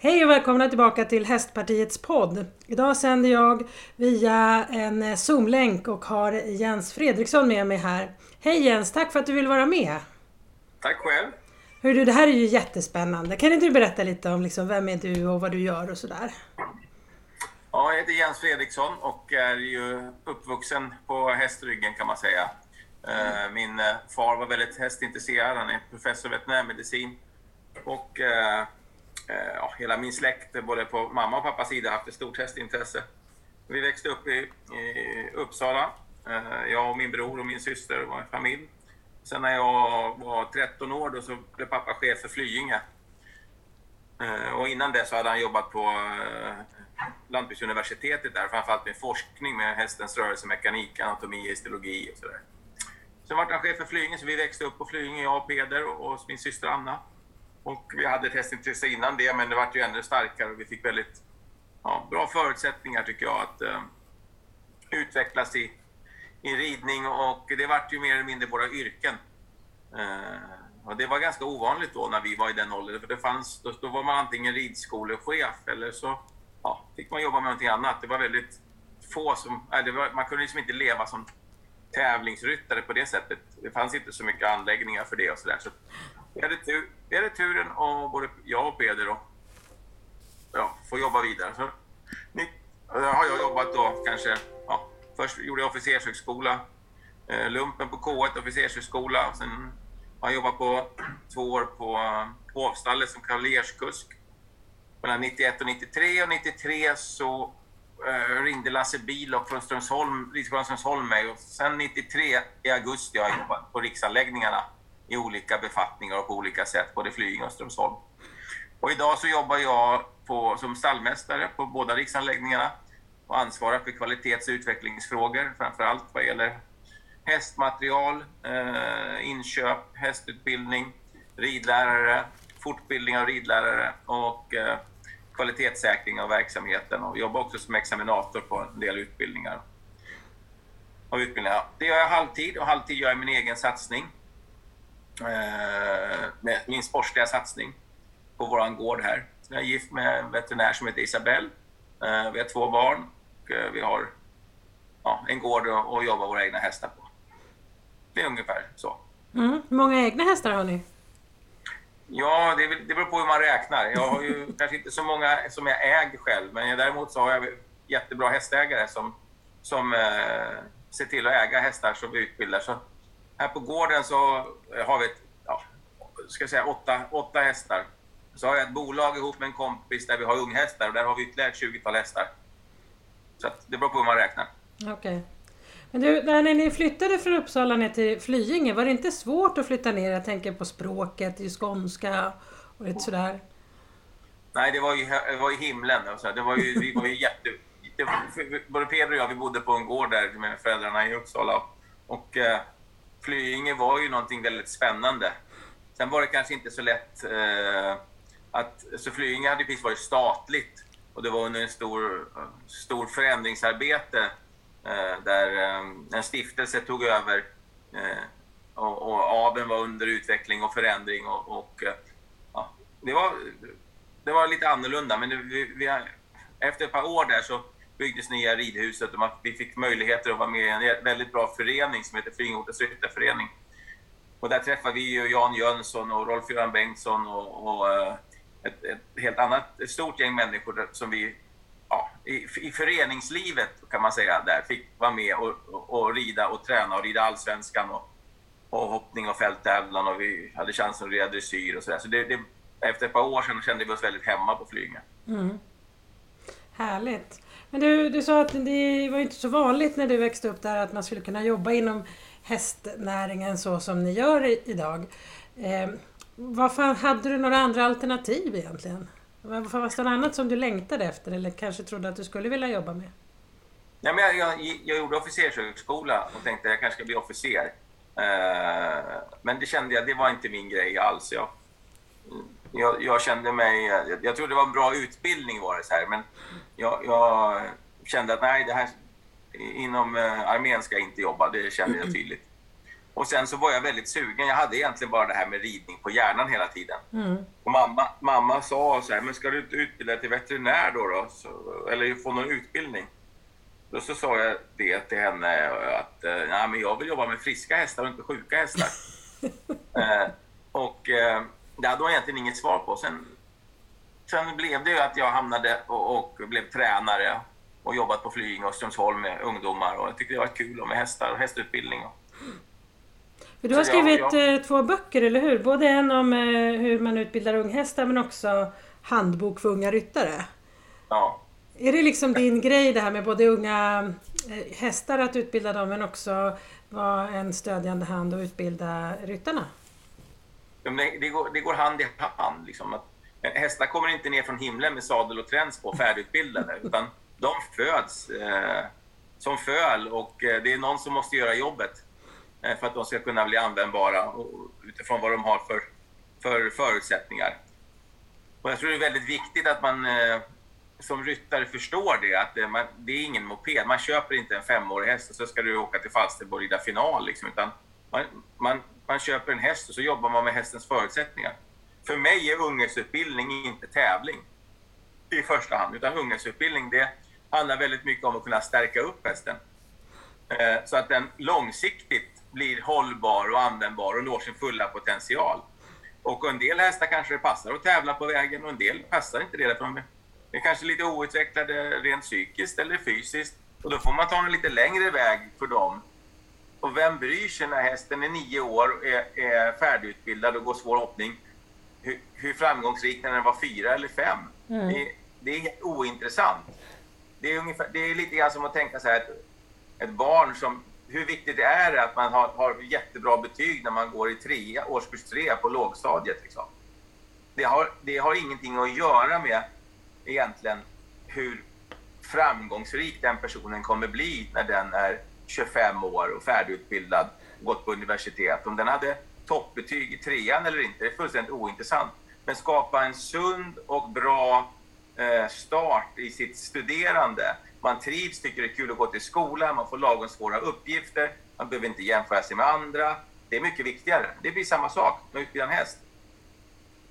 Hej och välkomna tillbaka till Hästpartiets podd. Idag sänder jag via en Zoom-länk och har Jens Fredriksson med mig här. Hej Jens, tack för att du vill vara med. Tack själv. Hör du, det här är ju jättespännande. Kan inte du berätta lite om liksom, vem är du och vad du gör och sådär? Ja, jag heter Jens Fredriksson och är ju uppvuxen på hästryggen kan man säga. Mm. Min eh, far var väldigt hästintresserad, han är professor i veterinärmedicin. Och eh, Eh, ja, hela min släkt, både på mamma och pappas sida, har haft ett stort hästintresse. Vi växte upp i, i Uppsala, eh, jag och min bror och min syster och en familj. Sen när jag var 13 år då så blev pappa chef för Flyinge. Eh, och innan det så hade han jobbat på Lantbruksuniversitetet där, framförallt med forskning med hästens rörelsemekanik, anatomi, histologi och sådär. Sen var han chef för Flyinge, så vi växte upp på Flyinge, jag och Peder och min syster Anna. Och vi hade ett hästintresse innan det, men det vart ju ännu starkare och vi fick väldigt ja, bra förutsättningar tycker jag att eh, utvecklas i, i ridning och det vart ju mer eller mindre våra yrken. Eh, och det var ganska ovanligt då när vi var i den åldern, för det fanns, då, då var man antingen ridskolechef eller så ja, fick man jobba med någonting annat. Det var väldigt få som... Äh, var, man kunde liksom inte leva som tävlingsryttare på det sättet. Det fanns inte så mycket anläggningar för det och sådär. Så vi hade, tur, är det turen att både jag och Peder då, ja, får jobba vidare. Så, ni, har jag jobbat då kanske, ja, först gjorde jag officershögskola, eh, lumpen på K1 officershögskola, sen har jag jobbat på två år på eh, Hovstallet som kavaljerskusk mellan 91 och 93 och 93 så eh, ringde Lasse Bilock från Strömsholm, Ridskolan Strömsholm mig och sen 93 i augusti har jag jobbat på riksanläggningarna i olika befattningar och på olika sätt, både Flyinge och Strömsholm. Och idag så jobbar jag på, som stallmästare på båda riksanläggningarna och ansvarar för kvalitets och utvecklingsfrågor, framför allt vad gäller hästmaterial, eh, inköp, hästutbildning, ridlärare, fortbildning av ridlärare och eh, kvalitetssäkring av verksamheten och jobbar också som examinator på en del utbildningar. Av utbildningar. Det gör jag halvtid och halvtid gör jag min egen satsning. Eh, min sportsliga satsning på vår gård här. Jag är gift med en veterinär som heter Isabelle. Eh, vi har två barn och eh, vi har ja, en gård och, jobbar våra egna hästar på. Det är ungefär så. Mm. Hur många egna hästar har ni? Ja, det, det beror på hur man räknar. Jag har ju kanske inte så många som jag äger själv, men däremot så har jag jättebra hästägare som, som eh, ser till att äga hästar som vi utbildar. Så här på gården så har vi ett, ja, ska säga åtta, åtta hästar. Så har jag ett bolag ihop med en kompis där vi har unghästar och där har vi ytterligare ett 20-tal hästar. Så det beror på hur man räknar. Okej. Okay. Men du, när ni flyttade från Uppsala ner till Flyinge, var det inte svårt att flytta ner? Jag tänker på språket, i skånska och lite sådär. Nej, det var ju, det var ju himlen. Alltså. Det var ju, vi var ju jätte... Det, både Peder och jag vi bodde på en gård där med föräldrarna i Uppsala. Och eh, Flyinge var ju någonting väldigt spännande. Sen var det kanske inte så lätt eh, att... Så Flyinge hade precis varit statligt och det var under en stor, stor förändringsarbete Eh, där eh, en stiftelse tog över eh, och, och aveln var under utveckling och förändring och, och eh, ja, det, var, det var lite annorlunda men det, vi, vi, efter ett par år där så byggdes nya ridhuset och vi fick möjligheter att vara med i en väldigt bra förening som heter Flingortens ryttarförening. Och där träffade vi ju Jan Jönsson och Rolf-Göran Bengtsson och, och eh, ett, ett, helt annat, ett stort gäng människor som vi ja, i, i föreningslivet kan man säga, där fick vara med och, och, och rida och träna och rida allsvenskan och, och hoppning och fälttävlan och vi hade chansen att rida dressyr och sådär. Så det, det, efter ett par år sedan kände vi oss väldigt hemma på Flyinge. Mm. Härligt. Men du, du sa att det var inte så vanligt när du växte upp där att man skulle kunna jobba inom hästnäringen så som ni gör idag. Eh, varför hade du några andra alternativ egentligen? Varför var det något annat som du längtade efter eller kanske trodde att du skulle vilja jobba med? Ja, men jag, jag, jag gjorde officershögskola och tänkte att jag kanske ska bli officer. Eh, men det kände jag, det var inte min grej alls. Jag, jag, jag kände mig... Jag, jag trodde det var en bra utbildning var det så här, men jag, jag kände att nej, det här, inom uh, armén ska jag inte jobba. Det kände jag tydligt. Och sen så var jag väldigt sugen. Jag hade egentligen bara det här med ridning på hjärnan hela tiden. Mm. Och mamma, mamma sa så här, men ska du inte utbilda dig till veterinär då? då? Så, eller få någon utbildning? Då så sa jag det till henne att eh, nej, men jag vill jobba med friska hästar och inte sjuka hästar. eh, och eh, det hade hon egentligen inget svar på. Sen, sen blev det ju att jag hamnade och, och blev tränare och jobbat på Flyinge och Strömsholm med ungdomar och jag tyckte det var kul och med hästar och hästutbildning. För du har Så jag- skrivit jag- eh, två böcker, eller hur? Både en om eh, hur man utbildar unghästar men också Handbok för unga ryttare. ja. Är det liksom din grej det här med både unga eh, hästar att utbilda dem men också vara en stödjande hand och utbilda ryttarna? Det, det, går, det går hand i hand. Liksom. Att, hästar kommer inte ner från himlen med sadel och träns på färdigutbildade, utan de föds eh, som föl och eh, det är någon som måste göra jobbet eh, för att de ska kunna bli användbara utifrån vad de har för, för förutsättningar. Och jag tror det är väldigt viktigt att man eh, som ryttare förstår det, att eh, man, det är ingen moped. Man köper inte en femårig häst och så ska du åka till Falsterbo och rida final. Liksom, utan man, man, man köper en häst och så jobbar man med hästens förutsättningar. För mig är unghästutbildning inte tävling i första hand, utan unghästutbildning det handlar väldigt mycket om att kunna stärka upp hästen. Eh, så att den långsiktigt blir hållbar och användbar och når sin fulla potential. Och en del hästar kanske det passar att tävla på vägen och en del passar inte det. Därför de är kanske lite outvecklade rent psykiskt eller fysiskt. Och då får man ta en lite längre väg för dem. Och vem bryr sig när hästen är nio år och är, är färdigutbildad och går svår hoppning? Hur, hur framgångsrik när den var fyra eller fem? Mm. Det, det är ointressant. Det är, ungefär, det är lite grann som att tänka så här, ett, ett barn som, hur viktigt är det att man har, har jättebra betyg när man går i trea, årskurs tre på lågstadiet? Liksom? Det, har, det har ingenting att göra med egentligen hur framgångsrik den personen kommer bli när den är 25 år och färdigutbildad och gått på universitet. Om den hade toppbetyg i trean eller inte, det är fullständigt ointressant. Men skapa en sund och bra eh, start i sitt studerande. Man trivs, tycker det är kul att gå till skolan, man får lagom svåra uppgifter, man behöver inte jämföra sig med andra. Det är mycket viktigare. Det blir samma sak med att utbilda en häst.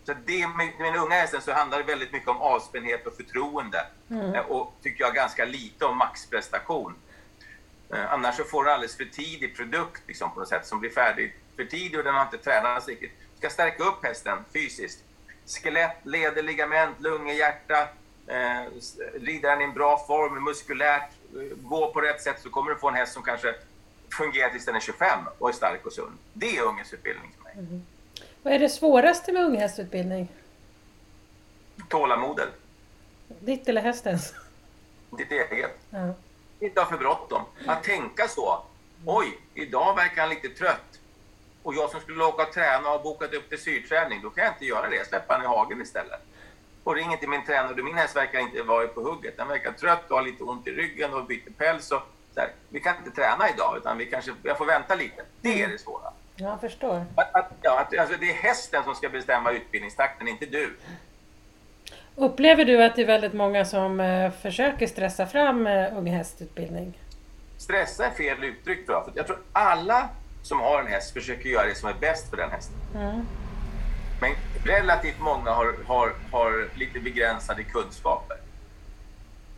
Så det, med, den unga hästen så handlar det väldigt mycket om avspändhet och förtroende. Eh, Och tycker jag ganska lite om maxprestation. Eh, annars så får du alldeles för tidig produkt liksom, på något sätt som blir färdig för tidigt och den har inte tränats riktigt. Du ska stärka upp hästen fysiskt. Skelett, leder, ligament, lungor, hjärta. Eh, den i en bra form, muskulärt. eh, Gå på rätt sätt så kommer du få en häst som kanske fungerar tills den är 25 och är stark och sund. Det är unghästutbildning för mig. Vad är det svåraste med unghästutbildning? Tålamodet. Ditt eller hästens? Ditt eget. Ja. Inte ha för bråttom. Att tänka så. Oj, idag verkar han lite trött. Och jag som skulle åka och träna och bokat upp till syrträning, då kan jag inte göra det. Släppa han i hagen istället. Och ringer till min tränare, min häst verkar inte vara på hugget. Den verkar trött och har lite ont i ryggen och byter päls. Och så här. Vi kan inte träna idag, utan vi kanske, jag får vänta lite. Det är det svåra. Ja, jag förstår. Att, att, ja, att, alltså det är hästen som ska bestämma utbildningstakten, inte du. Upplever du att det är väldigt många som eh, försöker stressa fram eh, unghästutbildning? Stressa är fel uttryck tror jag. För jag tror alla som har en häst försöker göra det som är bäst för den hästen. Mm. Men relativt många har, har, har lite begränsade kunskaper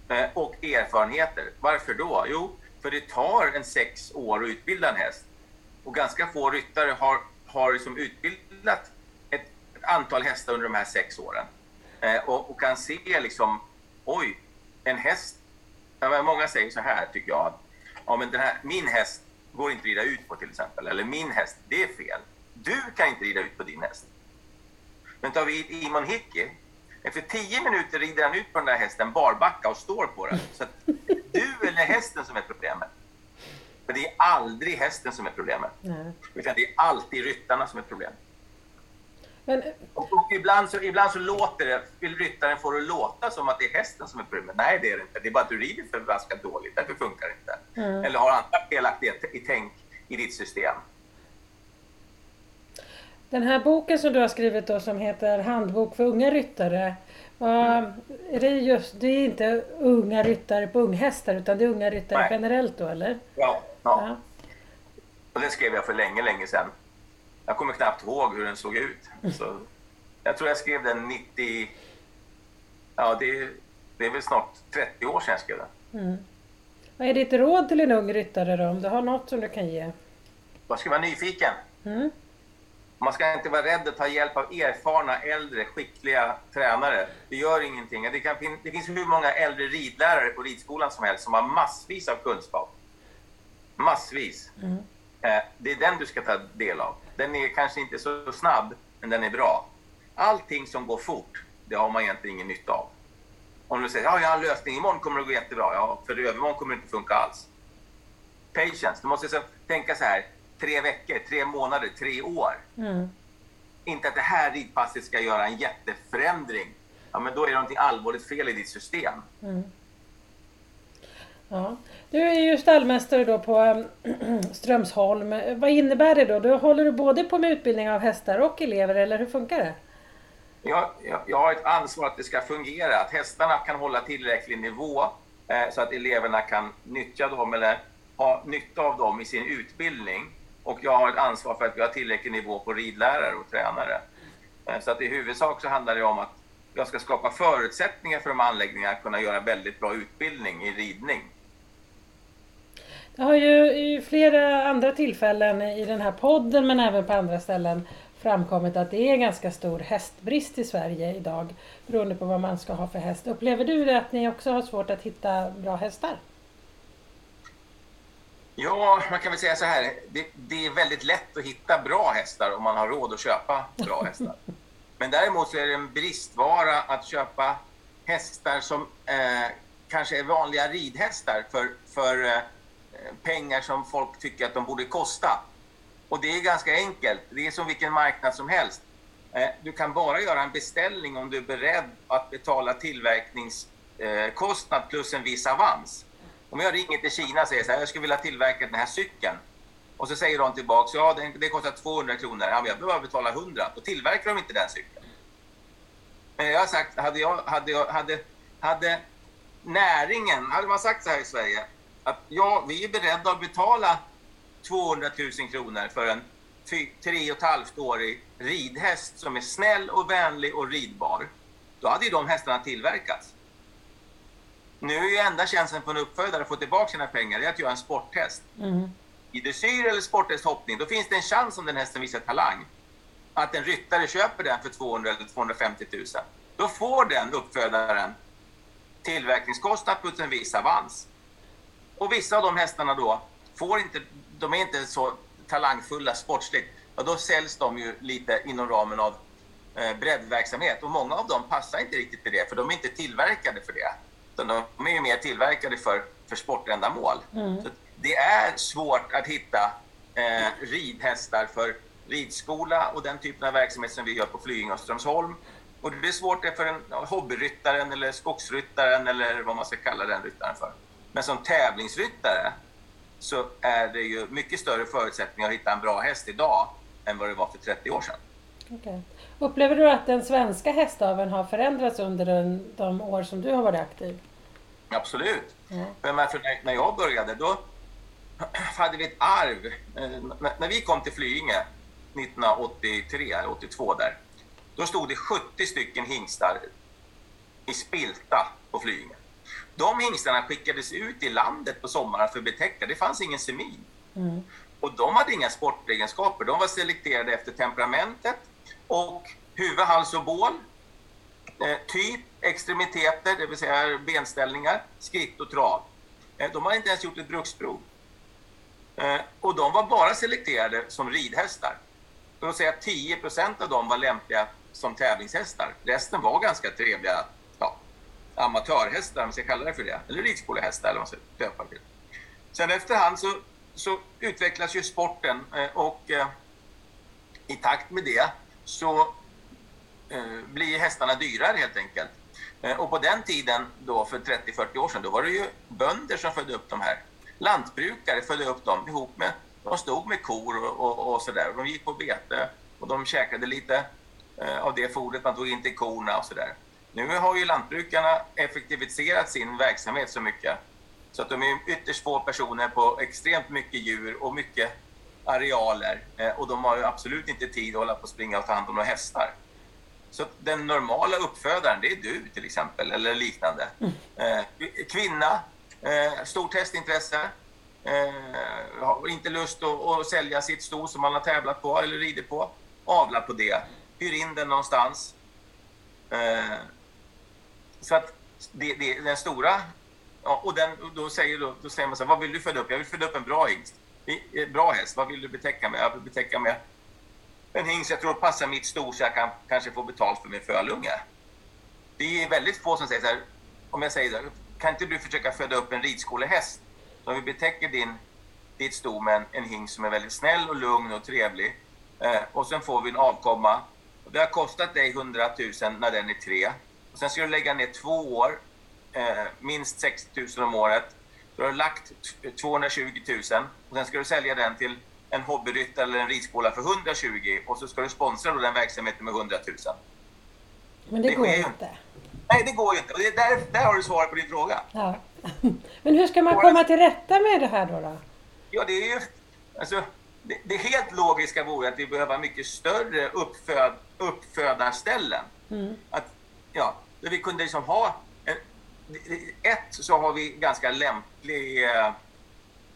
eh, och erfarenheter. Varför då? Jo, för det tar en sex år att utbilda en häst. Och ganska få ryttare har, har liksom utbildat ett antal hästar under de här sex åren. Eh, och, och kan se liksom, oj, en häst. Många säger så här, tycker jag. Ja, men den här, min häst går inte att rida ut på till exempel. Eller min häst, det är fel. Du kan inte rida ut på din häst. Men tar vi Imon Hickey, efter tio minuter rider han ut på den där hästen barbacka och står på den. Så att du eller hästen som är problemet. För det är aldrig hästen som är problemet. Nej. Utan det är alltid ryttarna som är problemet. Men, ibland, så, ibland så låter det, vill ryttaren få det att låta som att det är hästen som är problemet. Nej, det är det inte. Det är bara att du rider för ganska dåligt. Därför funkar det inte. Mm. Eller har andra felaktigheter i tänk i ditt system. den här boken som du har skrivit då som heter Handbok för unga ryttare. Vad, är det, just, det är inte unga ryttare på unghästar utan det är unga ryttare Nej. generellt då eller? Ja, ja. Ja. Och det skrev jag för länge, länge sedan. Jag kommer knappt ihåg hur den såg ut. Så jag tror jag skrev den 90... Ja, det, det är väl snart 30 år sedan jag skrev den. Mm. Vad är ditt råd till en ung ryttare då, om du har något som du kan ge? Man ska vara nyfiken. Mm. Man ska inte vara rädd att ta hjälp av erfarna, äldre, skickliga tränare. Det gör ingenting. Det, kan, det finns hur många äldre ridlärare på ridskolan som helst som har massvis av kunskap. Massvis. Mm. Eh, det är den du ska ta del av. Den är kanske inte så snabb, men den är bra. Allting som går fort, det har man egentligen ingen nytta av. Om du säger ja, jag har en lösning, imorgon kommer det gå jättebra. Ja, för övermorgon kommer det inte funka alls. Patience. Du måste så, tänka så här, tre veckor, tre månader, tre år. Mm. Inte att det här ridpasset ska göra en jätteförändring. Ja, men då är det någonting allvarligt fel i ditt system. Mm. Ja. Du är ju stallmästare då på ähm, Strömsholm. Vad innebär det då? Då håller du både på med utbildning av hästar och elever, eller hur funkar det? Jag, jag, jag har ett ansvar att det ska fungera, att hästarna kan hålla tillräcklig nivå eh, så att eleverna kan nyttja dem eller ha nytta av dem i sin utbildning. Och jag har ett ansvar för att vi har tillräcklig nivå på ridlärare och tränare. Eh, så att i huvudsak så handlar det om att jag ska skapa förutsättningar för de anläggningarna att kunna göra väldigt bra utbildning i ridning. Det har ju i flera andra tillfällen i den här podden men även på andra ställen framkommit att det är ganska stor hästbrist i Sverige idag beroende på vad man ska ha för häst. Upplever du det att ni också har svårt att hitta bra hästar? Ja, man kan väl säga så här. Det, det, är väldigt lätt att hitta bra hästar om man har råd att köpa bra hästar. Men däremot så är det en bristvara att köpa hästar som eh, kanske är vanliga ridhästar för, för eh, pengar som folk tycker att de borde kosta. Och det är ganska enkelt. Det är som vilken marknad som helst. Eh, du kan bara göra en beställning om du är beredd att betala tillverkningskostnad plus en viss avans. Om jag ringer till Kina och säger så här, jag skulle vilja tillverka den här cykeln. Och så säger de tillbaks, ja det, det kostar 200 kronor. Ja, men jag behöver betala 100. Då tillverkar de inte den cykeln. Men jag har sagt, hade, jag, hade, jag, hade, hade näringen, hade man sagt så här i Sverige, att ja, vi är beredda att betala 200 000 kronor för en tre och ett halvt årig ridhäst som är snäll och vänlig och ridbar. Då hade ju de hästarna tillverkats. Nu är ju enda chansen för en uppfödare att få tillbaka sina pengar är att göra en sporthäst. Mm. I dressyr eller sporthästhoppning, då finns det en chans om den hästen visar talang att en ryttare köper den för 200 eller 250 000. Då får den uppfödaren tillverkningskostnad plus en viss avans. Och vissa av de hästarna då får inte, de är inte så talangfulla sportsligt. Och då säljs de ju lite inom ramen av eh, breddverksamhet. Och många av dem passar inte riktigt till det, för de är inte tillverkade för det. Utan de är ju mer tillverkade för, för sportändamål. Mm. Så det är svårt att hitta eh, ridhästar för ridskola och den typen av verksamhet som vi gör på Flyinge och Strömsholm. Och det är svårt för en hobbyryttaren eller skogsryttaren eller vad man ska kalla den ryttaren för. Men som tävlingsryttare så är det ju mycket större förutsättningar att hitta en bra häst idag än vad det var för 30 år sedan. Okay. Upplever du att den svenska hästaveln har förändrats under den, de år som du har varit aktiv? Absolut. Mm. För när jag började då hade vi ett arv. Eh, när vi kom till Flyinge 1983 eller 82 där, då stod det 70 stycken hingstar i spilta på Flyinge. De hingstarna skickades ut i landet på sommaren för betäckta. Det fanns ingen semin. Mm. Och de hade inga sportegenskaper. De var selekterade efter temperamentet och huvud, hals och bål. Eh, typ, extremiteter, det vill säga benställningar, skritt och trav. Eh, de hade inte ens gjort ett bruksprov. Eh, och de var bara selekterade som ridhästar. Vill säga 10% av dem var lämpliga som tävlingshästar. Resten var ganska trevliga amatörhästar, om man ska kalla det för det. Eller ridskolehästar, eller vad man ska döpa till. Sen efterhand så, så utvecklas ju sporten eh, och eh, i takt med det så eh, blir hästarna dyrare helt enkelt. Och på den tiden, då för 30-40 år sedan, då var det ju bönder som födde upp de här. Lantbrukare födde upp dem ihop med, de stod med kor och, och, och sådär. De gick på bete och de käkade lite av det fodret man tog in till korna och sådär. Nu har ju lantbrukarna effektiviserat sin verksamhet så mycket så att de är ytterst få personer på extremt mycket djur och mycket arealer och de har ju absolut inte tid att hålla på och springa och ta hand om några hästar. Så den normala uppfödaren, det är du till exempel, eller liknande. Mm. Kvinna, stort hästintresse, har inte lust att, sälja sitt sto som man har tävlat på eller ridit på, avlar på det, hyr in den någonstans. Så att det, det, den stora... Ja, och den, då, säger, då, då säger man så här, vad vill du föda upp? Jag vill föda upp en bra hingst. Bra häst, vad vill du betäcka med? Jag vill betäcka med en hingst jag tror passar mitt sto så jag kan kanske få betalt för min fölunge. Det är väldigt få som säger så här, om jag säger så här, kan inte du försöka föda upp en ridskolehäst? Om vi betäcker din, ditt sto med en, en hingst som är väldigt snäll och lugn och trevlig. Eh, och sen får vi en avkomma. Det har kostat dig 100 000 när den är tre. Sen ska du lägga ner två år, eh, minst 60 000 om året. Du har lagt 220 000 och sen ska du sälja den till en hobbyryttare eller en ridskola för 120 och så ska du sponsra då den verksamheten med 100 000. Men det, det går ju inte. Nej, det går ju inte. Och det där, där har du svaret på din fråga. Ja. Men hur ska man komma till rätta med det här då? då? Ja, det är ju... Alltså, det, det helt logiska vore att vi behöver mycket större uppföd, uppfödarställen. Mm. Att, ja, vi kunde liksom ha... En, ett, så har vi ganska lämplig... Eh,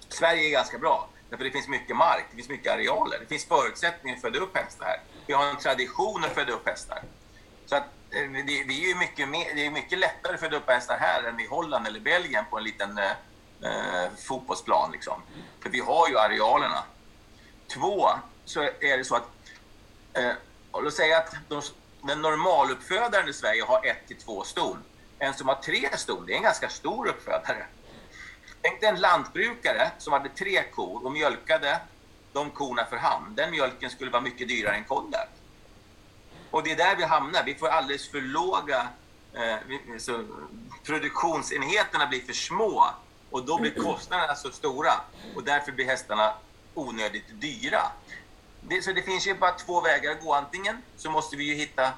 Sverige är ganska bra. Därför det finns mycket mark, det finns mycket arealer. Det finns förutsättningar att föda upp hästar här. Vi har en tradition att föda upp hästar. Så att, eh, det, det, är ju mycket, mer, det är mycket lättare att föda upp hästar här än i Holland eller Belgien på en liten eh, eh fotbollsplan. Liksom. För vi har ju arealerna. Två, så är det så att... Eh, låt säga att de, men normaluppfödaren i Sverige har ett till två ston. En som har tre ston, det är en ganska stor uppfödare. Tänk dig en lantbrukare som hade tre kor och mjölkade de korna för hand. Den mjölken skulle vara mycket dyrare än kondert. Och det är där vi hamnar. Vi får alldeles för låga... Eh, så produktionsenheterna blir för små och då blir kostnaderna så stora och därför blir hästarna onödigt dyra. Det, så det finns ju bara två vägar att gå. Antingen så måste vi ju hitta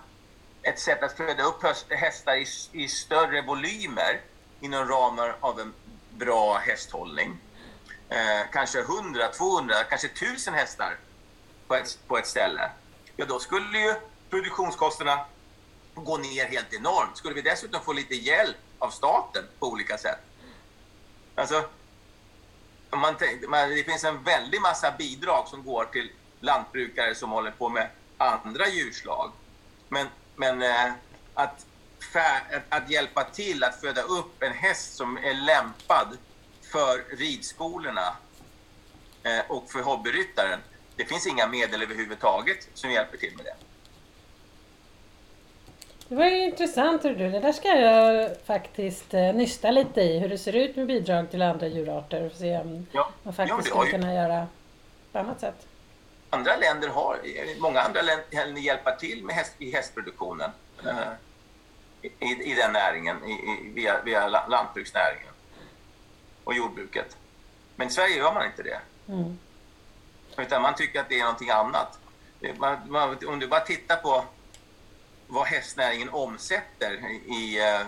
ett sätt att föda upp hästar i, i större volymer inom ramar av en bra hästhållning. Eh, kanske 100, 200, kanske 1000 hästar på ett, på ett ställe. Ja, då skulle ju produktionskostnaderna gå ner helt enormt. Skulle vi dessutom få lite hjälp av staten på olika sätt. Alltså, man, det finns en väldig massa bidrag som går till lantbrukare som håller på med andra djurslag. Men, men eh, att att hjälpa till att föda upp en häst som är lämpad för ridskolorna eh, och för hobbyryttaren. Det finns inga medel överhuvudtaget som hjälper till med det. Det var ju intressant. Du. Det där ska jag faktiskt eh, nysta lite i. Hur det ser ut med bidrag till andra djurarter. Och se om ja. man faktiskt ja, skulle kunna göra på annat sätt. Andra länder har, många andra länder hjälper till med häst, i hästproduktionen. Mm i, i den näringen, i, i, via, via lantbruksnäringen och jordbruket. Men i Sverige gör man inte det. Mm. Utan man tycker att det är någonting annat. Man, man, om du bara tittar på vad hästnäringen omsätter i, eh,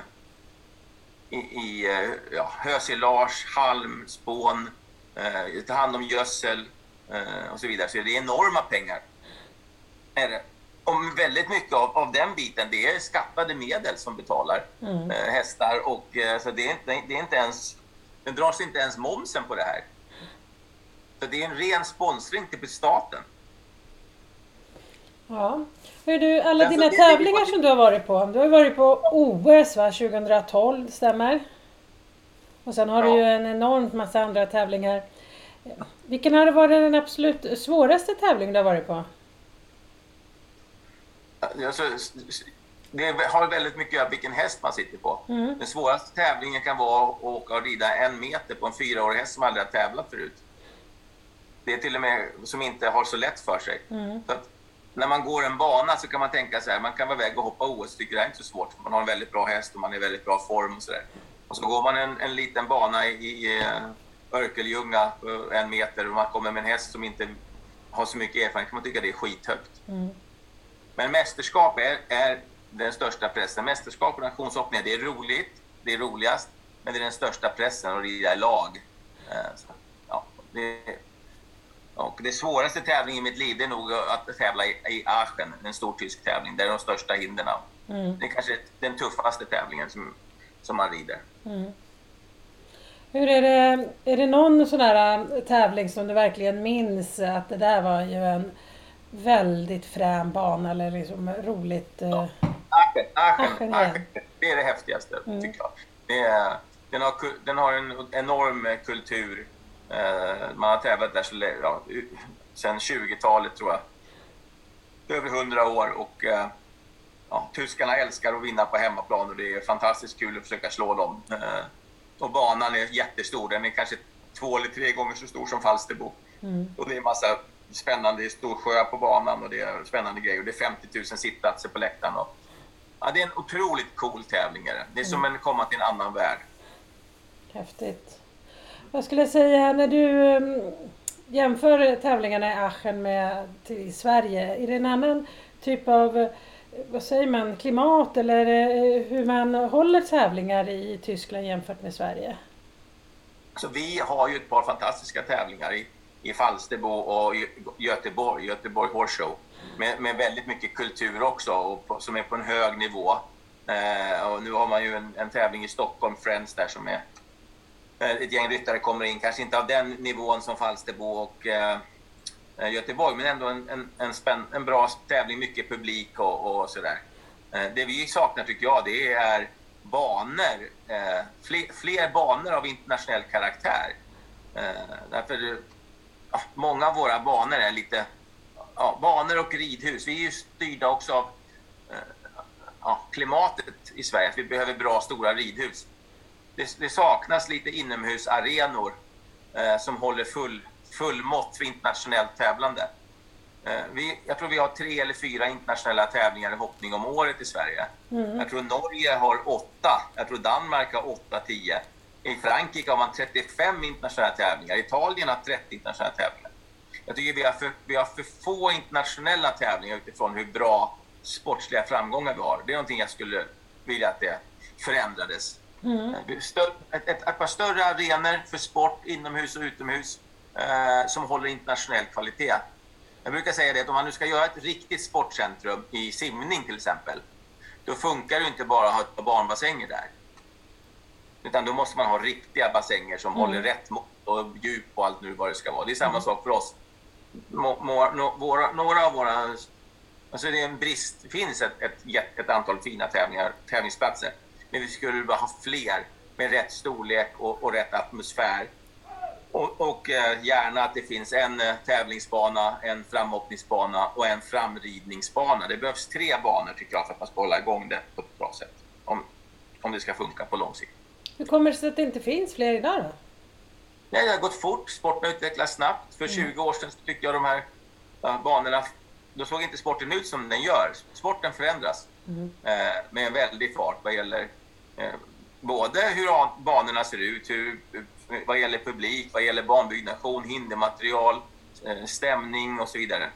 i, i eh, ja, hösilage, halm, spån, eh, ta hand om gödsel eh, och så vidare, så är det enorma pengar. Är om väldigt mycket av, av den biten, det är skattade medel som betalar mm. eh, hästar och eh, så det är, inte, det är inte ens, det dras inte ens momsen på det här. Så det är en ren sponsring till staten. Ja. Hör du, alla alltså, dina det, tävlingar det, som du har varit på, du har varit på OS va, 2012, stämmer? Och sen har ja. du ju en enormt massa andra tävlingar. Vilken har varit den absolut svåraste tävling du har varit på? Alltså, det har väldigt mycket att vilken häst man sitter på. Mm. Den svåraste tävlingen kan vara att åka och rida en meter på en fyraårig häst som aldrig har tävlat förut. Det är till och med som inte har så lätt för sig. Mm. Så när man går en bana så kan man tänka så här, man kan vara väg och hoppa OS, tycker det är inte så svårt. Man har en väldigt bra häst och man är i väldigt bra form och sådär. Och så går man en, en liten bana i, i Örkelljunga, uh, en meter, och man kommer med en häst som inte har så mycket erfarenhet, kan man tycka det är skithögt. Mm. Men mästerskap är, är den största pressen. Mästerskap och nationshoppning, det är roligt, det är roligast, men det är den största pressen att rida i lag. Eh, så, ja, det, Och det svåraste tävlingen i mitt liv det är nog att tävla i, i Aachen, en stor tysk tävling. Det är de största hindren. Mm. Det är kanske den tuffaste tävlingen som, som man rider. Mm. Hur är det, är det någon sån här äh, tävling som du verkligen minns att det där var ju en väldigt frän bana eller liksom roligt? Äh, ja. Aachen, Aachen, Aachen, det är det häftigaste mm. tycker jag. Det är, den, har, den har en enorm kultur. Eh, man har tävlat där så, ja, sedan 20-talet tror jag. Över 100 år och ja, tyskarna älskar att vinna på hemmaplan och det är fantastiskt kul att försöka slå dem. Och banan är jättestor, den är kanske två eller tre gånger så stor som Falsterbo. Mm. Och det är massa spännande, stor sjö på banan och det är spännande grejer. Och det är 50 000 sittplatser på läktaren. Och, ja, det är en otroligt cool tävling. Det är som mm. att komma till en annan värld. Häftigt. Vad skulle jag säga när du um, jämför tävlingarna i Aachen med till Sverige? Är det en annan typ av vad säger man, klimat eller eh, hur man håller tävlingar i Tyskland jämfört med Sverige? Så vi har ju ett par fantastiska tävlingar i, i Falsterbo och Göteborg, Göteborg Horse Show. Med, med väldigt mycket kultur också och på, som är på en hög nivå. Eh, och nu har man ju en, en, tävling i Stockholm, Friends, där som är eh, ett gäng ryttare kommer in, kanske inte av den nivån som Falsterbo och Eh, Eh, Göteborg, men ändå en, en, en, spänn, en bra tävling, mycket publik och, och sådär. Eh, det vi saknar tycker jag, det är banor, eh, fler, fler banor av internationell karaktär. Därför, ja, många av våra banor är lite, ja, banor och ridhus. Vi är ju styrda också av ja, klimatet i Sverige, att vi behöver bra stora ridhus. Det, det saknas lite inomhusarenor eh, som håller full fullmått för internationellt tävlande. Eh, vi, jag tror vi har tre eller fyra internationella tävlingar i hoppning om året i Sverige. Mm. Jag tror Norge har åtta, jag tror Danmark har åtta, tio. I Frankrike har man 35 internationella tävlingar, Italien har 30 internationella tävlingar. Jag tycker vi har, för, vi har för få internationella tävlingar utifrån hur bra sportsliga framgångar vi har. Det är någonting jag skulle vilja att det förändrades. Mm. Stör, ett, ett, ett par större arenor för sport inomhus och utomhus eh, som håller internationell kvalitet. Jag brukar säga det att om man nu ska göra ett riktigt sportcentrum i simning till exempel, då funkar det inte bara att ha ett par barnbassänger där. Utan då måste man ha riktiga bassänger som mm. håller rätt och djup och allt nu vad det ska vara. Det är samma mm. sak för oss. Må, må, no, våra, några av våra... Alltså det är en brist. Det finns ett, ett, ett antal fina tävlingar, tävlingsplatser. Men vi skulle bara ha fler med rätt storlek och, och rätt atmosfär och, och eh, gärna att det finns en eh, tävlingsbana, en framhoppningsbana och en framridningsbana. Det behövs tre banor tycker jag för att man ska hålla igång det på ett bra sätt. Om, om det ska funka på lång sikt. Hur kommer det sig att det inte finns fler idag då? Nej, det har gått fort. Sporten har utvecklats snabbt. För 20 mm. år sedan tyckte jag de här banorna, då såg inte sporten ut som den gör. Sporten förändras mm. uh, med en väldig fart vad gäller uh, både hur banorna ser ut, hur vad gäller publik, vad gäller banbyggnation, hindermaterial, eh, stämning och så vidare.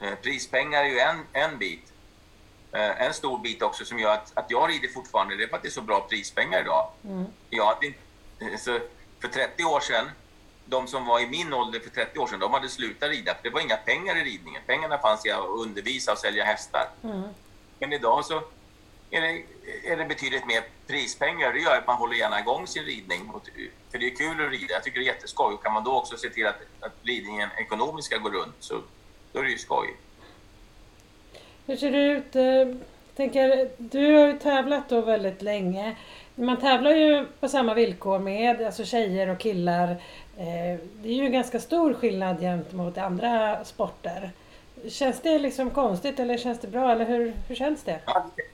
Eh, prispengar är ju en, en bit. Eh, en stor bit också som gör att, att jag rider fortfarande, det är för att det är så bra prispengar idag. Mm. Jag så för 30 år sedan, de som var i min ålder för 30 år sedan, de hade slutat rida, för det var inga pengar i ridningen. Pengarna fanns i att undervisa och sälja hästar. Mm. Men idag så är det, är det betydligt mer prispengar. Det gör att man håller gärna igång sin ridning. För det är kul att rida. Jag tycker det är jätteskoj. Och kan man då också se till att, att ridningen ekonomiskt ska gå runt så då är det ju skoj. Hur ser det ut? Jag tänker, du har ju tävlat då väldigt länge. Man tävlar ju på samma villkor med alltså tjejer och killar. Eh, det är ju en ganska stor skillnad gentemot andra sporter. Känns det liksom konstigt eller känns det bra eller hur, hur känns det?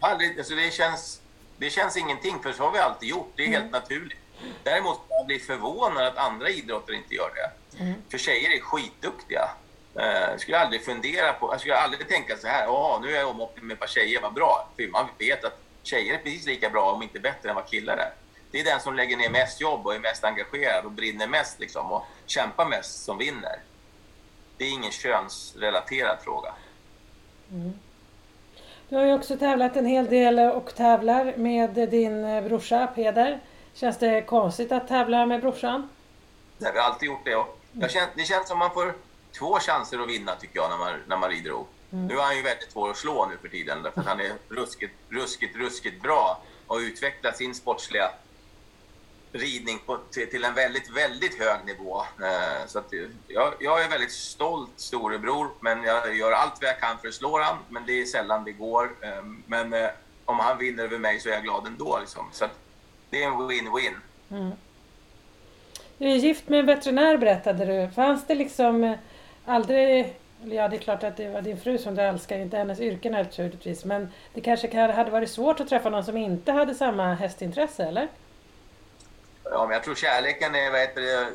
Aldrig, alltså det, känns, det känns ingenting för så har vi alltid gjort. Det är mm. helt naturligt. Däremot blir jag förvånad att andra idrotter inte gör det. Mm. För tjejer är skitduktiga. Eh, jag skulle aldrig fundera på, jag skulle aldrig tänka så här, Åh, nu är jag omhoppning med ett par tjejer, vad bra. För man vet att tjejer är precis lika bra, om inte bättre, än vad killar är. Det är den som lägger ner mest jobb och är mest engagerad och brinner mest liksom, och kämpar mest som vinner det är ingen könsrelaterad fråga. Mm. Du har ju också tävlat en hel del och tävlar med din brorsa Peder. Känns det konstigt att tävla med brorsan? Nej, vi har alltid gjort det. Och jag känner, det känns som man får två chanser att vinna tycker jag när man, när man rider O. Mm. Nu är han ju väldigt svår att slå nu för tiden därför att han är ruskigt, ruskigt, ruskigt bra och utvecklat sin sportsliga ridning på, till, till, en väldigt, väldigt hög nivå. Eh, så att jag, jag, är väldigt stolt storebror, men jag gör allt vad jag kan för att slå honom. Men det är sällan det går. Eh, men eh, om han vinner över mig så är jag glad ändå. Liksom. Så att det är en win-win. Mm. Du är gift med en veterinär berättade du. Fanns det liksom eh, aldrig Ja, det är klart att det var din fru som du älskar, inte hennes yrke naturligtvis. Men det kanske hade varit svårt att träffa någon som inte hade samma hästintresse, eller? Ja, men jag tror kärleken är... Vad heter det,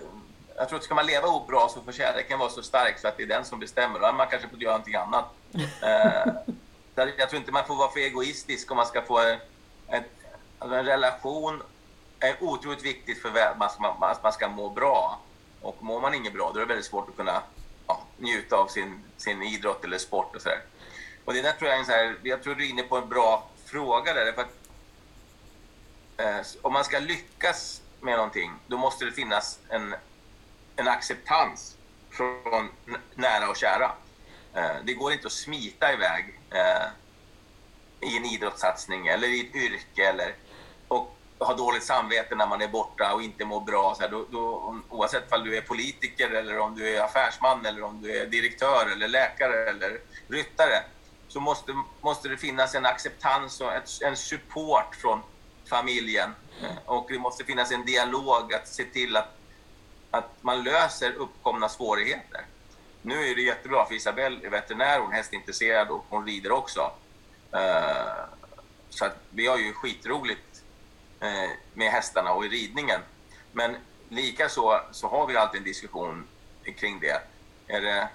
jag tror att ska man leva bra så får kärleken vara så stark så att det är den som bestämmer. Då man kanske får göra någonting annat. eh, jag tror inte man får vara för egoistisk om man ska få en, en, alltså en relation är otroligt viktigt för att man ska, man ska må bra. Och mår man inget bra, då är det väldigt svårt att kunna ja, njuta av sin, sin idrott eller sport och sådär. Och det där tror jag är så här, jag tror du är inne på en bra fråga där. För att, eh, om man ska lyckas med någonting, då måste det finnas en, en acceptans från nära och kära. Eh, det går inte att smita iväg eh, i en idrottssatsning eller i ett yrke eller, och ha dåligt samvete när man är borta och inte mår bra. Så här, då, då, oavsett om du är politiker eller om du är affärsman eller om du är direktör eller läkare eller ryttare så måste, måste det finnas en acceptans och ett, en support från familjen och det måste finnas en dialog att se till att, att man löser uppkomna svårigheter. Nu är det jättebra för Isabelle är veterinär, hon är hästintresserad och hon rider också. Eh, så att vi har ju skitroligt eh, med hästarna och i ridningen. Men likaså så har vi alltid en diskussion kring det. Är det.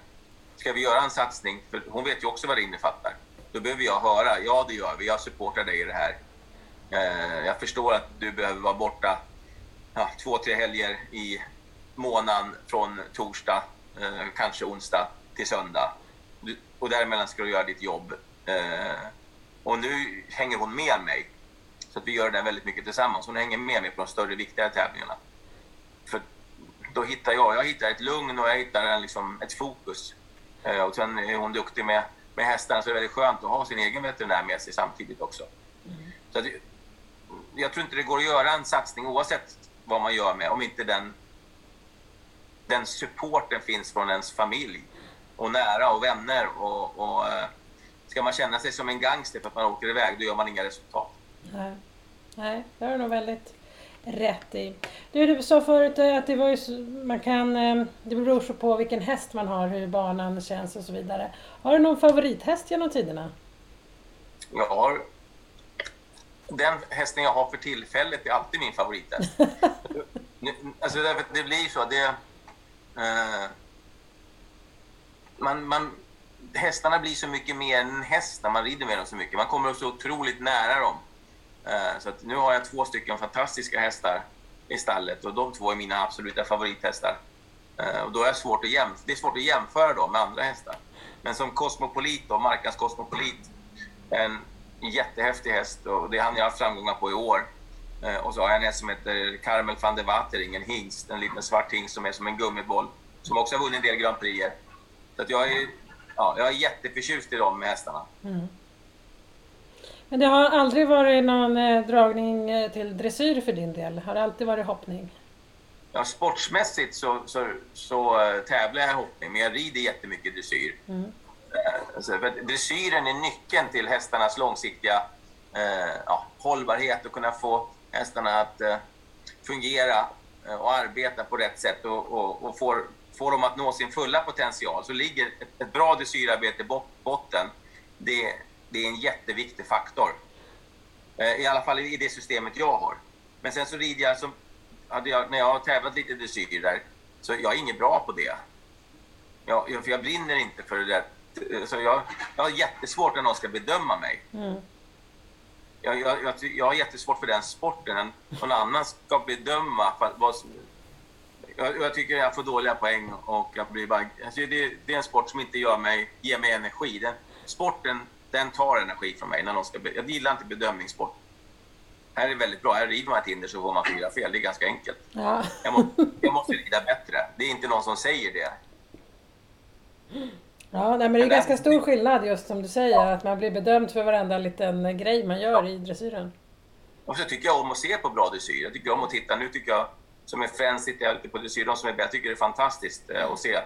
Ska vi göra en satsning? För hon vet ju också vad det innefattar. Då behöver jag höra, ja det gör vi, jag supportar dig i det här. Eh, jag förstår att du behöver vara borta ja, två, tre helger i månaden från torsdag, eh, kanske onsdag till söndag. och däremellan ska du göra ditt jobb. Eh, och nu hänger hon med mig. Så att vi gör det väldigt mycket tillsammans. Hon hänger med mig på de större, viktigare tävlingarna. För då hittar jag, jag hittar ett lugn och jag hittar en, liksom, ett fokus. och sen är hon duktig med, med hästarna så det är väldigt skönt att ha sin egen veterinär med sig samtidigt också. Mm. Så att, jag tror inte det går att göra en satsning oavsett vad man gör med om inte den, den supporten finns från ens familj och nära och vänner. Och, och, eh, ska man känna sig som en gangster för att man åker iväg, då gör man inga resultat. Nej, Nej det har du nog väldigt rätt i. Du, du sa förut att det, var ju, man kan, eh, det beror så på vilken häst man har, hur banan känns och så vidare. Har du någon favorithäst genom tiderna? Jag har den hästen jag har för tillfället är alltid min favorithäst. alltså därför det blir så. Det, eh, man, man, hästarna blir så mycket mer än häst när man rider med dem så mycket. Man kommer så otroligt nära dem. Eh, så nu har jag två stycken fantastiska hästar i stallet och de två är mina absoluta favorithästar. Eh, och då är det svårt att, jämf det är svårt att jämföra dem med andra hästar. Men som Cosmopolit, då, Markans Cosmopolit, en en jättehäftig häst och det har jag haft framgångar på i år. Eh, och så har jag en häst som heter Carmel van de Watering, en hingst, en liten svart hingst som är som en gummiboll, som också har vunnit en del Grand Prix. Så att jag, är, ja, jag är jätteförtjust i med hästarna. Mm. Men det har aldrig varit någon eh, dragning eh, till dressyr för din del? Har det alltid varit hoppning? Ja, sportsmässigt så, så, så tävlar jag i hoppning, men jag rider jättemycket dressyr. Mm. Alltså, dressyren är nyckeln till hästarnas långsiktiga eh, ja, hållbarhet och kunna få hästarna att eh, fungera eh, och arbeta på rätt sätt och, och, och få, får dem att nå sin fulla potential så ligger ett, ett bra dressyrarbete i botten. Det, det är en jätteviktig faktor. Eh, I alla fall i det systemet jag har. Men sen så rider jag, som, hade jag när jag har tävlat lite dressyr där, så jag är inget bra på det. Jag, för jag brinner inte för det där så jag, jag har jättesvårt när någon ska bedöma mig. Mm. Jag, jag, jag, jag har jättesvårt för den sporten. Någon annan ska bedöma vad, jag, jag, tycker jag får dåliga poäng och jag blir bara... Alltså det, det, är en sport som inte gör mig, ger mig energi. Den, sporten, den tar energi från mig. När någon ska, jag gillar inte bedömningssport. Här är det väldigt bra. Här river man ett hinder så får man fyra fel. Det är ganska enkelt. Ja. Jag, må, jag måste rida bättre. Det är inte någon som säger det. Ja, nej, men det är ganska stor skillnad just som du säger, att man blir bedömd för varenda liten grej man gör i dressyren. Och så tycker jag om att se på bra dressyr. Jag tycker om att titta. Nu tycker jag, som är fan, sitter jag lite på dressyr. De som är jag tycker det är fantastiskt eh, att se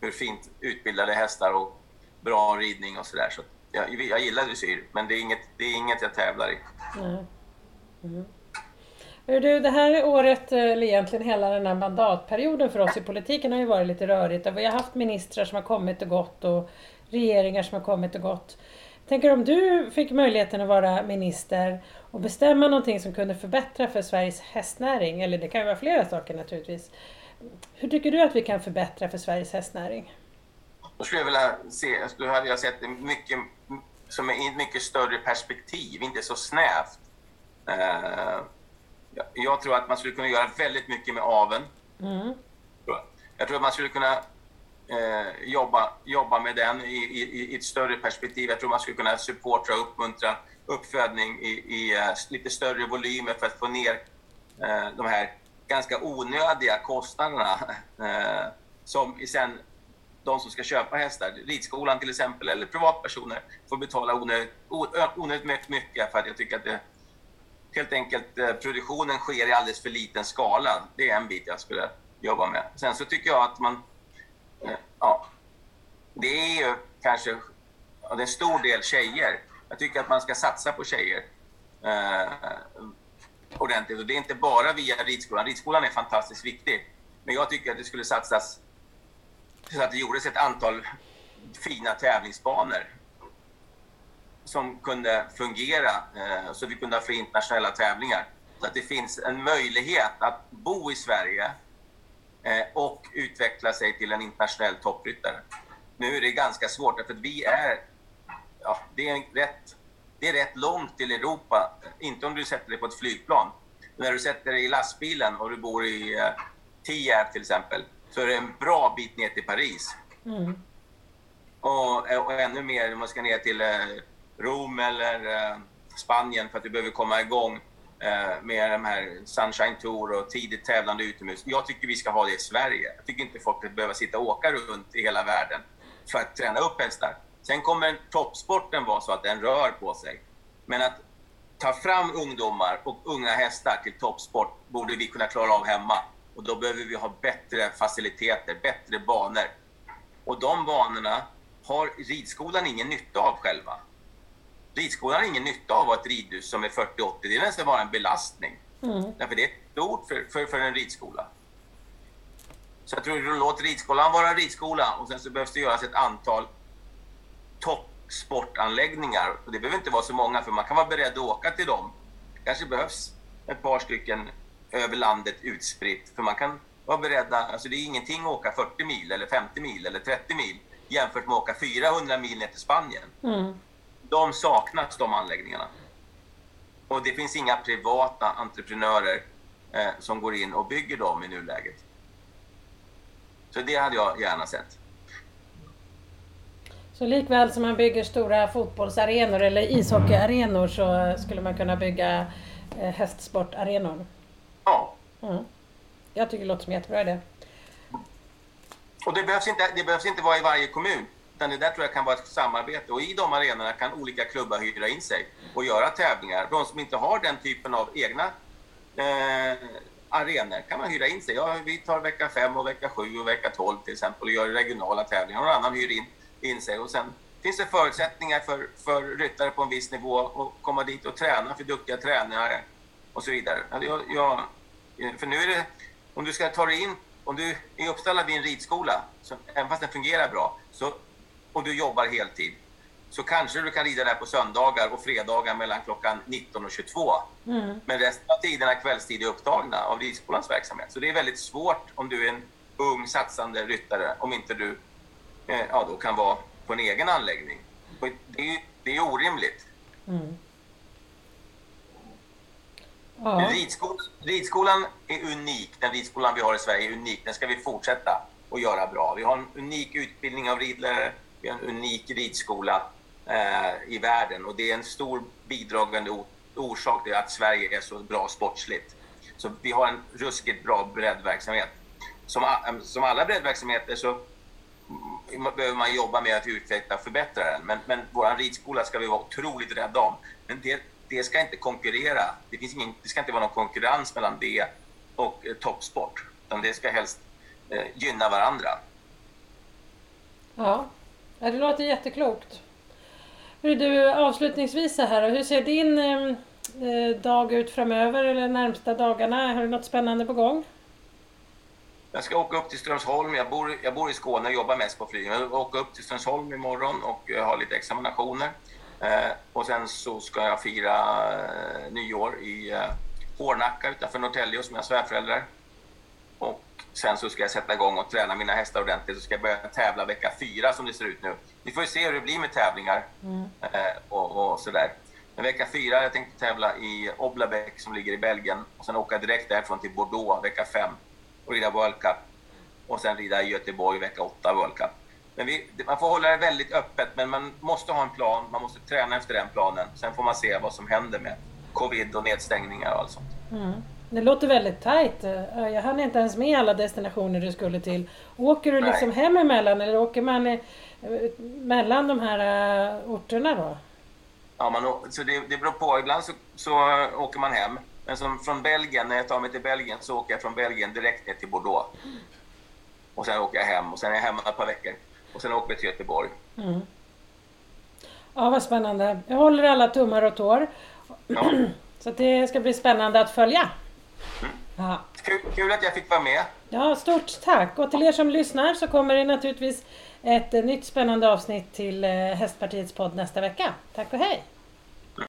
hur fint utbildade hästar och bra ridning och sådär. Så jag, jag gillar dressyr, men det är inget, det är inget jag tävlar i. Mm. Mm. Du, det här året, eh, eller egentligen hela den här mandatperioden för oss i politiken har ju varit lite rörigt. Vi har haft ministrar som har kommit och gått och regeringar som har kommit och gått. Tänker om du fick möjligheten att vara minister och bestämma någonting som kunde förbättra för Sveriges hästnäring, eller det kan ju vara flera saker naturligtvis. Hur tycker du att vi kan förbättra för Sveriges hästnäring? Då skulle jag vilja se, då hade jag sett det mycket, som i ett mycket större perspektiv, inte så snävt. Uh, jag tror att man skulle kunna göra väldigt mycket med aven. Mm. Jag tror att man skulle kunna eh, jobba, jobba med den i, i, i, ett större perspektiv. Jag tror man skulle kunna supporta och uppmuntra uppfödning i, i uh, lite större volymer för att få ner uh, de här ganska onödiga kostnaderna uh, som sen de som ska köpa hästar, ridskolan till exempel, eller privatpersoner, får betala onödigt, onödigt mycket för att jag tycker att det helt enkelt eh, produktionen sker i alldeles för liten skala. Det är en bit jag skulle jobba med. Sen så tycker jag att man... Eh, ja, det är ju kanske... Ja, det är en stor del tjejer. Jag tycker att man ska satsa på tjejer eh, ordentligt. Och det är inte bara via ridskolan. Ridskolan är fantastiskt viktig. Men jag tycker att det skulle satsas så att det gjordes ett antal fina tävlingsbanor som kunde fungera eh, så vi kunde ha fler internationella tävlingar. Så att det finns en möjlighet att bo i Sverige eh, och utveckla sig till en internationell toppryttare. Nu är det ganska svårt, för vi är... Ja, det, är rätt, det är rätt långt till Europa, inte om du sätter dig på ett flygplan. När du sätter dig i lastbilen och du bor i eh, Tierp till exempel, så är det en bra bit ner till Paris. Mm. Och, och, ännu mer om man ska ner till Rom eller eh, Spanien för att vi behöver komma igång eh, med de här Sunshine Tour och tidigt tävlande utomhus. Jag tycker vi ska ha det i Sverige. Jag tycker inte folk ska behöva sitta och åka runt i hela världen för att träna upp hästar. Sen kommer toppsporten vara så att den rör på sig. Men att ta fram ungdomar och unga hästar till toppsport borde vi kunna klara av hemma. Och då behöver vi ha bättre faciliteter, bättre banor. Och de banorna har ridskolan ingen nytta av själva. Ridskolan har ingen nytta av att ha ett ridhus som är 40-80. Det är nästan bara en belastning. Mm. Därför det är stort för, för, för en ridskola. Så jag tror låt ridskolan vara ridskola och sen så behövs det göras ett antal toppsportanläggningar. Och det behöver inte vara så många för man kan vara beredd att åka till dem. Kanske behövs ett par stycken över landet utspritt. För man kan vara beredda, alltså det är ingenting att åka 40 mil eller 50 mil eller 30 mil jämfört med att åka 400 mil ner till Spanien. Mm de saknas, de anläggningarna. Och det finns inga privata entreprenörer eh, som går in och bygger dem i nuläget. Så det hade jag gärna sett. Så likväl som man bygger stora fotbollsarenor eller ishockeyarenor så skulle man kunna bygga eh, hästsportarenor? Ja. Mm. Jag tycker det låter som en jättebra idé. Och det behövs, inte, det behövs inte vara i varje kommun. Utan det där tror jag kan vara ett samarbete och i de arenorna kan olika klubbar hyra in sig och göra tävlingar. De som inte har den typen av egna eh, arenor kan man hyra in sig. Ja, vi tar vecka 5 och vecka 7 och vecka 12 till exempel och gör regionala tävlingar. Någon annan hyr in, in sig och sen finns det förutsättningar för, för ryttare på en viss nivå att komma dit och träna för duktiga tränare och så vidare. Jag, jag, eh, för nu är det, om du ska ta dig in, om du är uppställd vid en ridskola, så, även fast den fungerar bra, så och du jobbar heltid så kanske du kan rida där på söndagar och fredagar mellan klockan 19 och 22. Mm. Men resten av tiden är kvällstid upptagna av ridskolans verksamhet. Så det är väldigt svårt om du är en ung satsande ryttare om inte du eh, ja, då kan vara på en egen anläggning. Det är, det är orimligt. Mm. Ja. Ridskol, ridskolan är unik. Den ridskolan vi har i Sverige är unik. Den ska vi fortsätta att göra bra. Vi har en unik utbildning av ridlärare vi har en unik ridskola eh, i världen och det är en stor bidragande orsak till att Sverige är så bra sportsligt. Så vi har en ruskigt bra breddverksamhet. Som, eh, som alla breddverksamheter så behöver man jobba med att utveckla och förbättra den. Men, men vår ridskola ska vi vara otroligt rädda om. Men det, det ska inte konkurrera. Det, finns ingen, det ska inte vara någon konkurrens mellan det och eh, toppsport. Utan det ska helst eh, gynna varandra. Ja, det låter jätteklokt. Du, avslutningsvis så här, hur ser din eh, eh, dag ut framöver eller närmsta dagarna? Har du något spännande på gång? Jag ska åka upp till Strömsholm. Jag bor, jag bor i Skåne och jobbar mest på flyg. Jag ska åka upp till Strömsholm imorgon och eh, ha lite examinationer. Eh, och sen så ska jag fira eh, nyår i eh, Hårnacka utanför Norrtälje hos mina svärföräldrar. Och sen så ska jag sätta igång och träna mina hästar ordentligt. Så ska jag börja tävla vecka fyra som det ser ut nu. Vi får ju se hur det blir med tävlingar mm. eh, och, och sådär. Men vecka fyra, jag tänkte tävla i Oblabec som ligger i Belgien och sen åka direkt därifrån till Bordeaux vecka fem och rida World Cup. Och sen rida i Göteborg vecka åtta World Cup. Men vi, man får hålla det väldigt öppet, men man måste ha en plan. Man måste träna efter den planen. Sen får man se vad som händer med covid och nedstängningar och allt sånt. Mm. Det låter väldigt tajt. Jag hann inte ens med alla destinationer du skulle till. Åker du liksom Nej. hem emellan eller åker man i, mellan de här uh, orterna då? Ja, man, så det, det beror på. Ibland så, så åker man hem. Men som från Belgien, när jag tar mig till Belgien så åker jag från Belgien direkt ner till Bordeaux. Och sen åker jag hem och sen är jag hemma ett par veckor. Och sen åker vi till Göteborg. Mm. Ja, vad spännande. Jag håller alla tummar och tår. Ja. Så det ska bli spännande att följa. Mm. Ja. Kul, kul, att jag fick vara med. Ja, stort tack. Och till er som lyssnar så kommer det naturligtvis ett nytt spännande avsnitt till eh, Hästpartiets podd nästa vecka. Tack och hej!